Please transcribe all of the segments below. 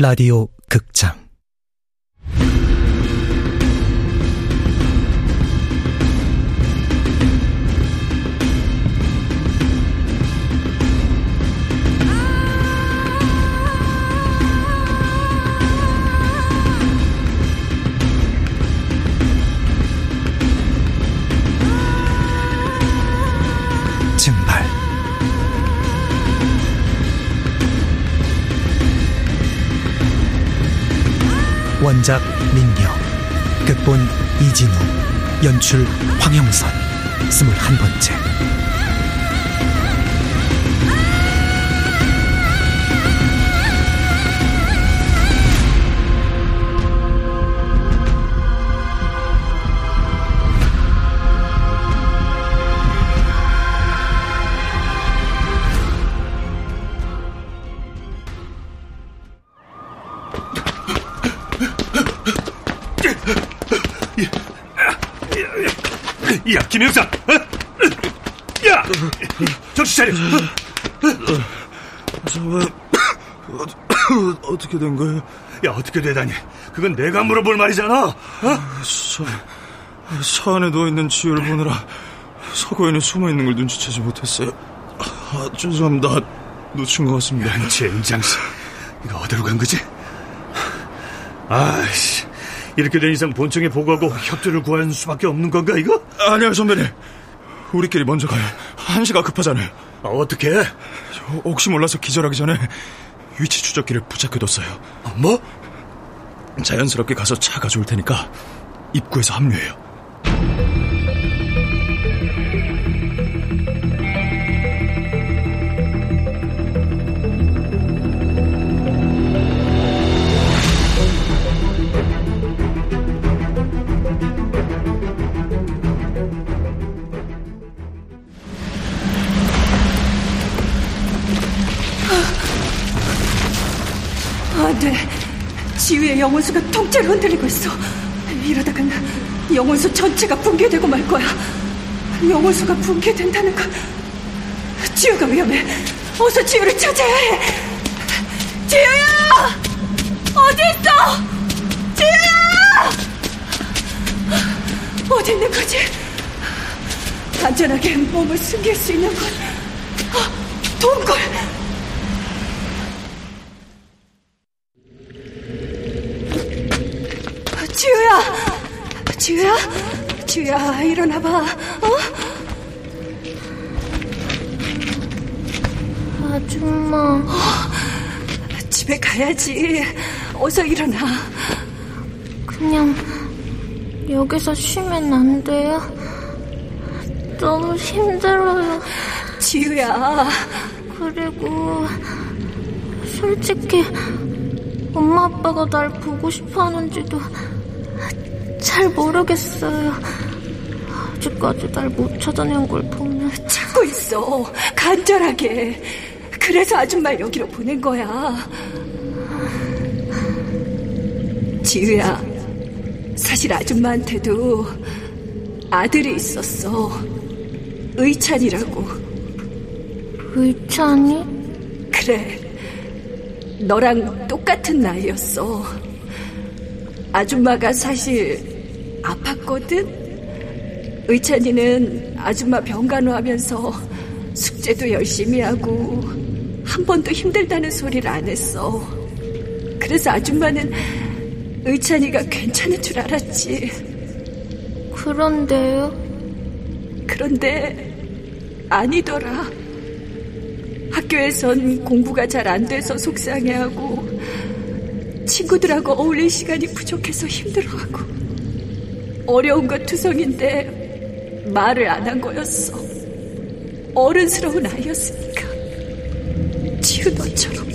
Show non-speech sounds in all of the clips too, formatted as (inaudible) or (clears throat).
라디오 극장 원작 민경 극본 이진우 연출 황영선 스물한 번째 야, 김영사! 어? 야! 정신 차려! 저, 어떻게 된 거예요? 야, 어떻게 되다니? 그건 내가 물어볼 말이잖아. 어? 서, 서 안에 누워있는 지우를 보느라 서고인이 숨어있는 걸 눈치채지 못했어요. 아, 죄송합니다. 놓친 것 같습니다. 젠장씨. 이거 어디로 간 거지? 아이씨. 이렇게 된 이상 본청에 보고하고 협조를 구하는 수밖에 없는 건가 이거? 아니요 선배님 우리끼리 먼저 가요 한시가 급하잖아요 아, 어떻게? 혹시 몰라서 기절하기 전에 위치 추적기를 부착해뒀어요 아, 뭐? 자연스럽게 가서 차 가져올 테니까 입구에서 합류해요 지휘의 영혼수가 통째로 흔들리고 있어. 이러다간 영혼수 전체가 붕괴되고 말 거야. 영혼수가 붕괴된다는 건 지우가 위험해. 어서 지우를 찾아야 해. 지우야! 어디 있어? 지우야! 어디 있는 거지? 안전하게 몸을 숨길 수 있는 곳. 어, 동굴! 지우야? 지우야, 일어나봐. 어? 아줌마. 어, 집에 가야지. 어서 일어나. 그냥 여기서 쉬면 안 돼요? 너무 힘들어요. 지우야. 그리고 솔직히 엄마 아빠가 날 보고 싶어 하는지도 잘 모르겠어요. 아직까지 날 못 찾아낸 걸 보면. 찾고 있어. 간절하게. 그래서 아줌마 여기로 보낸 거야. 지우야, 사실 아줌마한테도 아들이 있었어. 의찬이라고. 의찬이? 그래. 너랑 똑같은 나이였어. 아줌마가 사실 아팠거든? 의찬이는 아줌마 병간호 하면서 숙제도 열심히 하고 한 번도 힘들다는 소리를 안 했어. 그래서 아줌마는 의찬이가 괜찮은 줄 알았지. 그런데요? 그런데 아니더라. 학교에선 공부가 잘 안 돼서 속상해하고 친구들하고 어울릴 시간이 부족해서 힘들어하고 어려운 것 투성인데 말을 안 한 거였어. 어른스러운 아이였으니까. 지우 너처럼.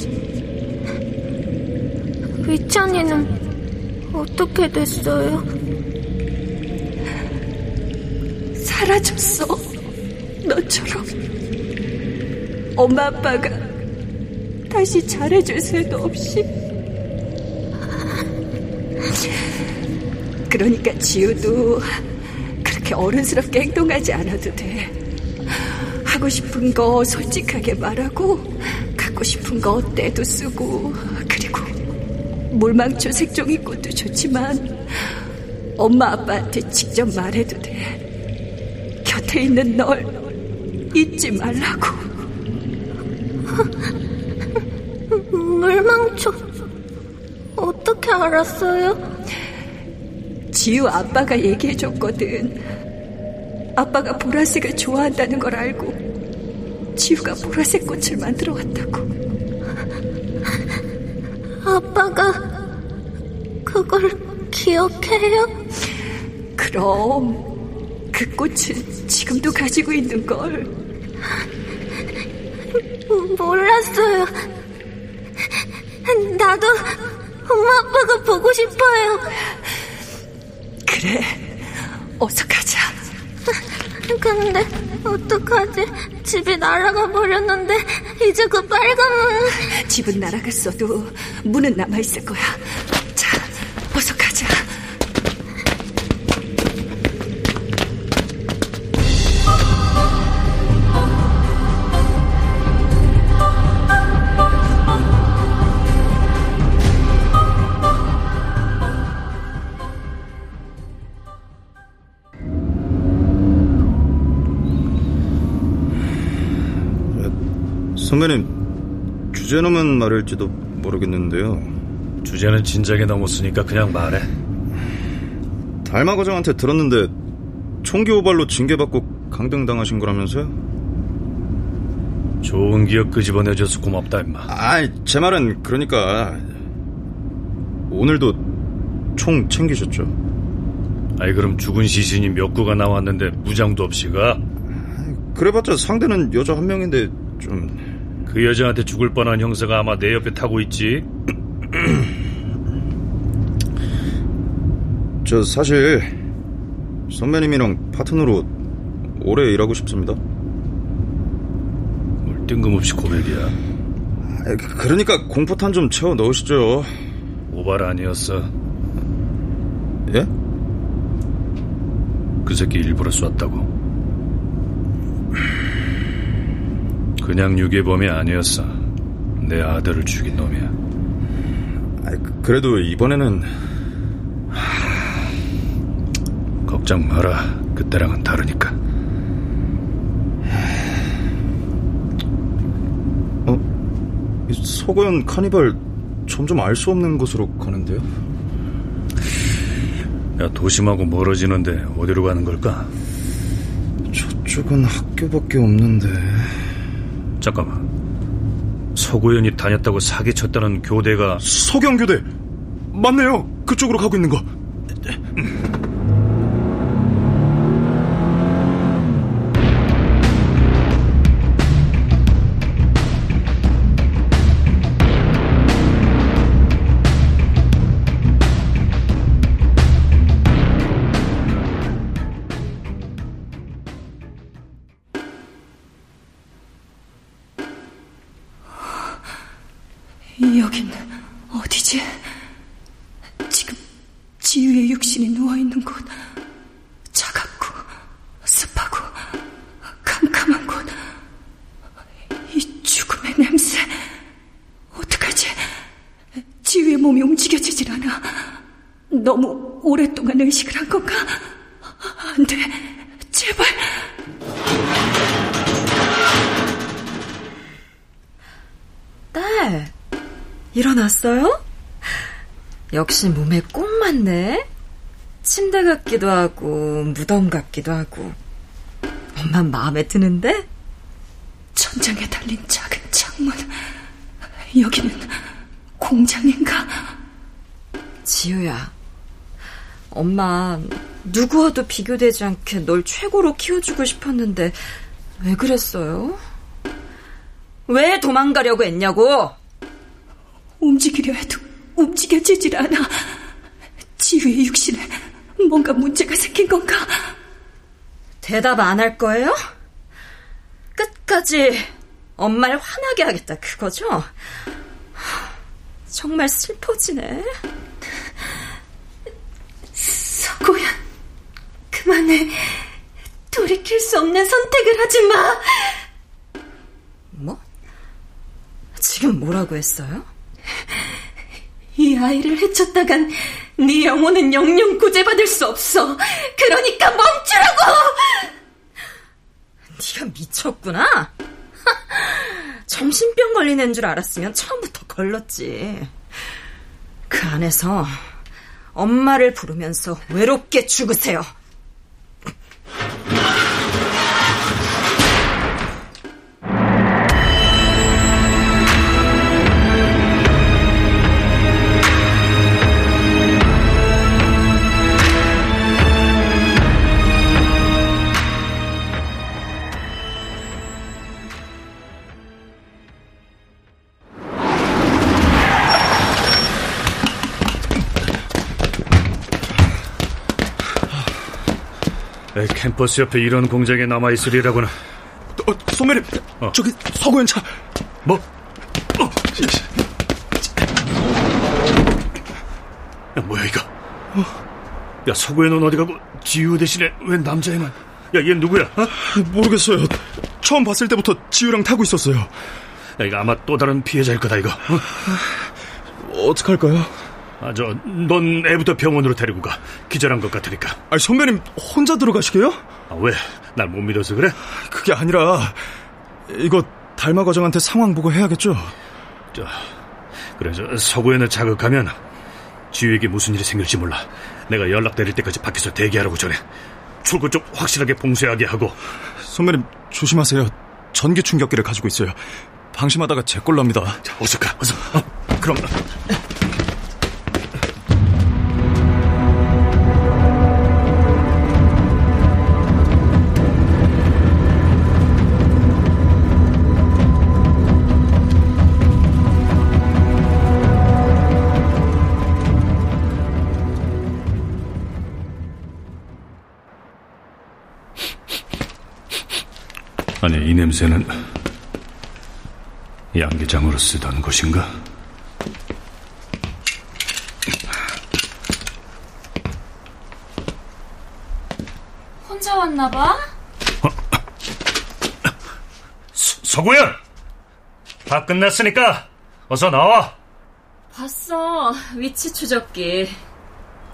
위찬이는 어떻게 됐어요? 사라졌어. 너처럼. 엄마 아빠가 다시 잘해줄 새도 없이 그러니까 지우도 그렇게 어른스럽게 행동하지 않아도 돼. 하고 싶은 거 솔직하게 말하고, 갖고 싶은 거 때도 쓰고, 그리고 물망초 색종이 꽃도 좋지만, 엄마 아빠한테 직접 말해도 돼. 곁에 있는 널 잊지 말라고. 물망초 어떻게 알았어요? 지우 아빠가 얘기해줬거든. 아빠가 보라색을 좋아한다는 걸 알고 지우가 보라색 꽃을 만들어 왔다고. 아빠가 그걸 기억해요? 그럼 그 꽃은 지금도 가지고 있는 걸. 몰랐어요. 나도 엄마 아빠가 보고 싶어요. 그래, 어서 가자. 근데 어떡하지? 집이 날아가 버렸는데 이제 그 빨간 문 집은 날아갔어도 문은 남아 있을 거야. 선배님, 주제 넘은 말일지도 모르겠는데요. 주제는 진작에 넘었으니까 그냥 말해. 달마 과장한테 들었는데 총기 오발로 징계받고 강등당하신 거라면서요? 좋은 기억 끄집어내줘서 고맙다 임마. 아이, 제 말은 그러니까 오늘도 총 챙기셨죠? 아이 그럼 죽은 시신이 몇 구가 나왔는데 무장도 없이 가? 그래봤자 상대는 여자 한 명인데 좀... 그 여자한테 죽을 뻔한 형사가 아마 내 옆에 타고 있지? (clears throat) 저 사실 선배님이랑 파트너로 오래 일하고 싶습니다. 뭘 뜬금없이 고백이야. 아, 그러니까 공포탄 좀 채워 넣으시죠. 오발 아니었어. 예? 그 새끼 일부러 쐈다고. (clears throat) 그냥 유괴범이 아니었어. 내 아들을 죽인 놈이야. 아, 그래도 이번에는 걱정 마라. 그때랑은 다르니까. 어? 서고현 카니발 점점 알 수 없는 곳으로 가는데요? 야, 도심하고 멀어지는데 어디로 가는 걸까? 저쪽은 학교밖에 없는데... 잠깐만. 서구현이 다녔다고 사기쳤다는 교대가 서경교대! 맞네요! 그쪽으로 가고 있는 거! 지유의 육신이 누워있는 곳. 차갑고 습하고 캄캄한 곳. 이 죽음의 냄새. 어떡하지? 지유의 몸이 움직여지질 않아. 너무 오랫동안 의식을 한 건가? 안 돼. 제발. 딸, 일어났어요? 역시 몸에 꼭 맞네. 침대 같기도 하고 무덤 같기도 하고. 엄마 마음에 드는데? 천장에 달린 작은 창문. 여기는 공장인가? 지우야, 엄마 누구와도 비교되지 않게 널 최고로 키워주고 싶었는데 왜 그랬어요? 왜 도망가려고 했냐고? 움직이려 해도 움직여지질 않아. 지우의 육신에 뭔가 문제가 생긴 건가? 대답 안 할 거예요? 끝까지 엄마를 화나게 하겠다 그거죠? 정말 슬퍼지네. 서, 그만해. 돌이킬 수 없는 선택을 하지 마. 뭐? 지금 뭐라고 했어요? 이 아이를 해쳤다간 네 영혼은 영영 구제받을 수 없어. 그러니까 멈추라고! 네가 미쳤구나. 정신병 걸린 애인 줄 알았으면 처음부터 걸렀지. 그 안에서 엄마를 부르면서 외롭게 죽으세요. 캠퍼스 옆에 이런 공장에 남아있으리라고는. 어, 소매님, 어. 저기 서구현 차. 뭐? 어. 야, 뭐야 이거? 어. 야, 서구현은 어디 가고 지우 대신에 웬 남자애만? 야, 얘 누구야? 어? 모르겠어요. 처음 봤을 때부터 지우랑 타고 있었어요. 야, 이거 아마 또 다른 피해자일 거다 이거. 어? 어떡할까요? 아, 저, 넌 애부터 병원으로 데리고 가. 기절한 것 같으니까. 아, 선배님 혼자 들어가시게요? 아, 왜? 날 못 믿어서 그래? 그게 아니라 이거 달마 과정한테 상황 보고 해야겠죠. 저, 그래서 서구에는 자극하면 지우에게 무슨 일이 생길지 몰라. 내가 연락 드릴 때까지 밖에서 대기하라고 전해. 출구 좀 확실하게 봉쇄하게 하고. 선배님 조심하세요. 전기 충격기를 가지고 있어요. 방심하다가 제 합니다. 자, 어서 가, 어서. 어, 그럼. 냄새는 양계장으로 쓰던 곳인가? 혼자 왔나 봐? 어? 서구현! 다 끝났으니까 어서 나와. 봤어. 위치 추적기.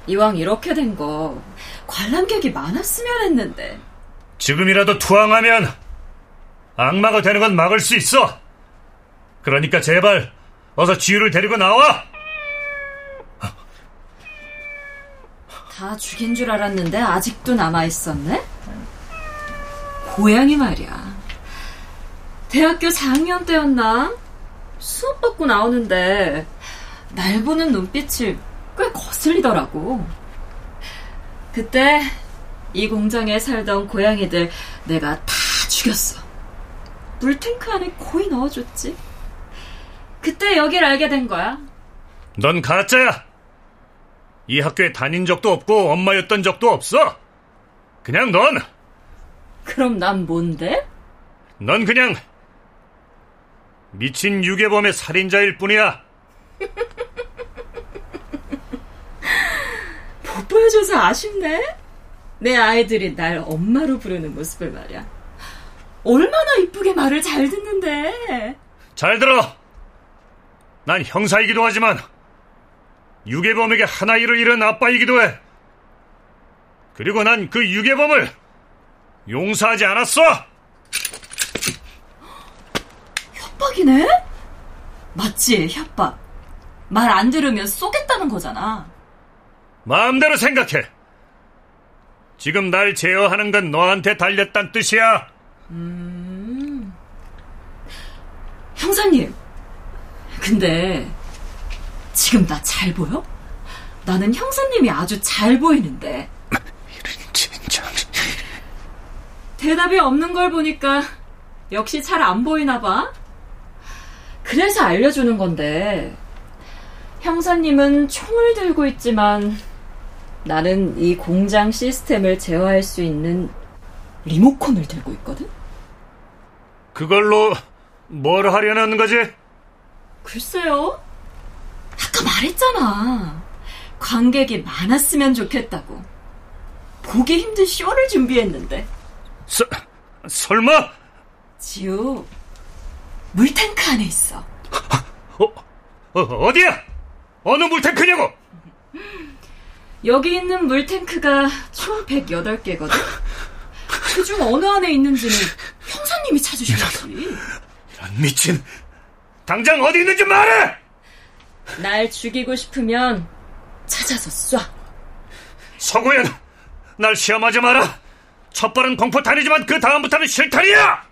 이왕 이렇게 된 거 관람객이 많았으면 했는데. 지금이라도 투항하면 악마가 되는 건 막을 수 있어. 그러니까 제발 어서 지유를 데리고 나와. 다 죽인 줄 알았는데 아직도 남아 있었네. 고양이 말이야. 대학교 4학년 때였나? 수업 받고 나오는데 날 보는 눈빛이 꽤 거슬리더라고. 그때 이 공장에 살던 고양이들 내가 다 죽였어. 물탱크 안에 고이 넣어줬지. 그때 여길 알게 된 거야. 넌 가짜야. 이 학교에 다닌 적도 없고 엄마였던 적도 없어. 그냥 넌. 그럼 난 뭔데? 넌 그냥 미친 유괴범의 살인자일 뿐이야. (laughs) 못 보여줘서 아쉽네. 내 아이들이 날 엄마로 부르는 모습을 말이야. 얼마나 이쁘게 말을 잘 듣는데. 잘 들어. 난 형사이기도 하지만 유괴범에게 하나이를 잃은 아빠이기도 해. 그리고 난 그 유괴범을 용서하지 않았어. 협박이네? 맞지, 협박. 말 안 들으면 쏘겠다는 거잖아. 마음대로 생각해. 지금 날 제어하는 건 너한테 달렸단 뜻이야. 음. 형사님, 근데 지금 나 잘 보여? 나는 형사님이 아주 잘 보이는데. 이런 진짜. 대답이 없는 걸 보니까 역시 잘 안 보이나 봐. 그래서 알려주는 건데. 형사님은 총을 들고 있지만 나는 이 공장 시스템을 제어할 수 있는 리모컨을 들고 있거든? 그걸로 뭘 하려는 거지? 글쎄요. 아까 말했잖아. 관객이 많았으면 좋겠다고. 보기 힘든 쇼를 준비했는데. 서, 설마? 지우, 물탱크 안에 있어. 어, 어, 어디야? 어느 물탱크냐고? 여기 있는 물탱크가 총 108개거든? 그중 어느 안에 있는지는 형사님이 찾으셔야지. 이런 미친. 당장 어디 있는지 말해! 날 죽이고 싶으면 찾아서 쏴. 서구현, 날 시험하지 마라. 첫 발은 공포탄이지만 그 다음부터는 실탄이야!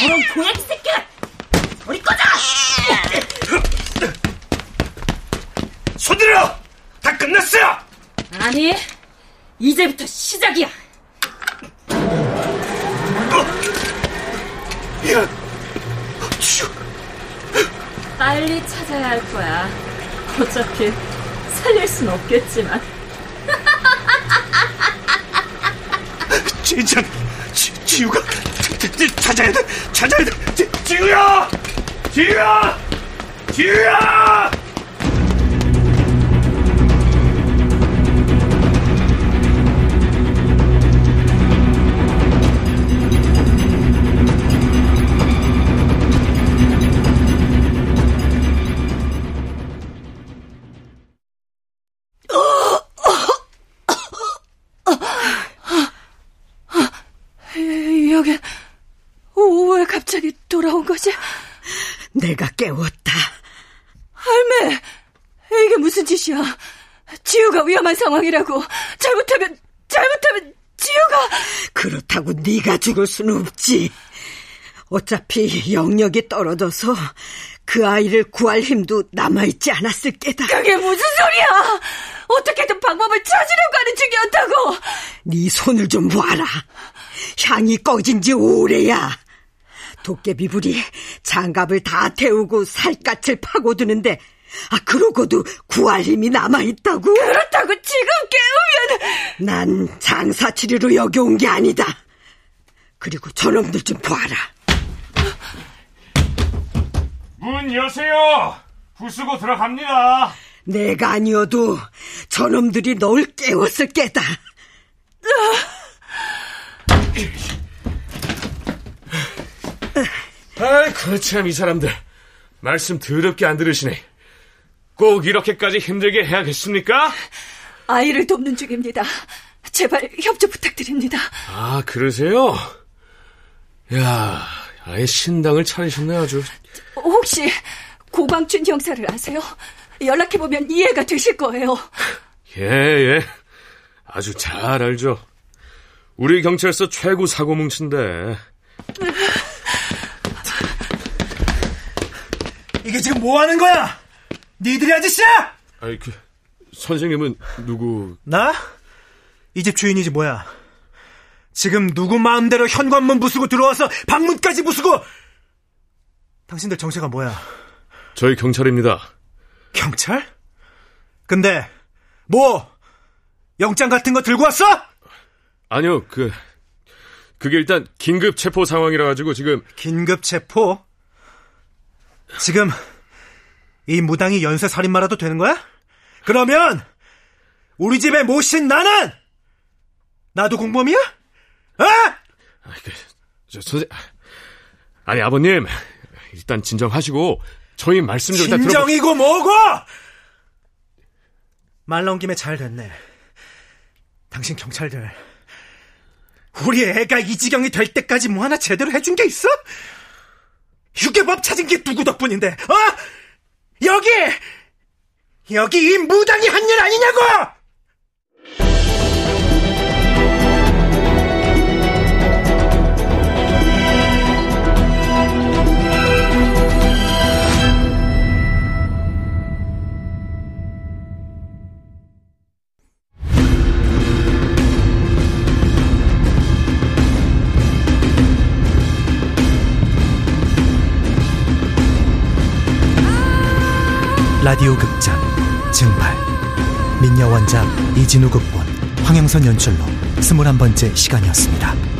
저런 고양이 새끼야! 우리 꺼져! 손들어! 다 끝났어! 아니, 이제부터 시작이야. 야, 빨리 찾아야 할 거야. 어차피 살릴 순 없겠지만. 진짜 지, 지우가 찾아야 돼 찾아야 돼 지, 지우야 지우야 지우야 상황이라고. 잘못하면, 잘못하면 지우가... 그렇다고 네가 죽을 수는 없지. 어차피 영역이 떨어져서 그 아이를 구할 힘도 남아있지 않았을 게다. 그게 무슨 소리야! 어떻게든 방법을 찾으려고 하는 중이었다고! 네 손을 좀 봐라. 향이 꺼진 지 오래야. 도깨비불이 장갑을 다 태우고 살갗을 파고드는데 아 그러고도 구할 힘이 남아있다고? 그렇다고 지금 깨우면... 난 장사치리로 여기 온 게 아니다. 그리고 저놈들 좀 봐라. 문 여세요. 부수고 들어갑니다. 내가 아니어도 저놈들이 널 깨웠을 게다. 아이, 그참 이 사람들. 말씀 더럽게 안 들으시네. 꼭 이렇게까지 힘들게 해야겠습니까? 아이를 돕는 중입니다. 제발 협조 부탁드립니다. 아, 그러세요? 야, 아예 신당을 차리셨네, 아주. 혹시 고광춘 형사를 아세요? 연락해보면 이해가 되실 거예요. 예, 예. 아주 잘 알죠. 우리 경찰서 최고 사고 뭉친데. 이게 지금 뭐 하는 거야? 니들이 아저씨야? 아이, 그, 선생님은 누구? 나? 이 집 주인이지 뭐야. 지금 누구 마음대로 현관문 부수고 들어와서 방문까지 부수고! 당신들 정체가 뭐야? 저희 경찰입니다. 경찰? 근데 뭐 영장 같은 거 들고 왔어? 아니요, 그, 그게 일단 긴급 체포 상황이라 가지고 지금 긴급 체포? 지금 이 무당이 연쇄 살인마라도 되는 거야? 그러면 우리 집에 모신 나는 나도 공범이야? 어? 아, 그, 저, 선생, 아니, 아버님, 일단 진정하시고, 저희 말씀 좀 일단 들어보... 진정이고 뭐고? 말 나온 김에 잘 됐네. 당신 경찰들, 우리 애가 이 지경이 될 때까지 뭐 하나 제대로 해준 게 있어? 유괴법 찾은 게 누구 덕분인데, 어? 여기! 여기 이 무당이 한 일 아니냐고! 극장 증발 민여 원작 이진우 극본 황영선 연출로 스물한 번째 시간이었습니다.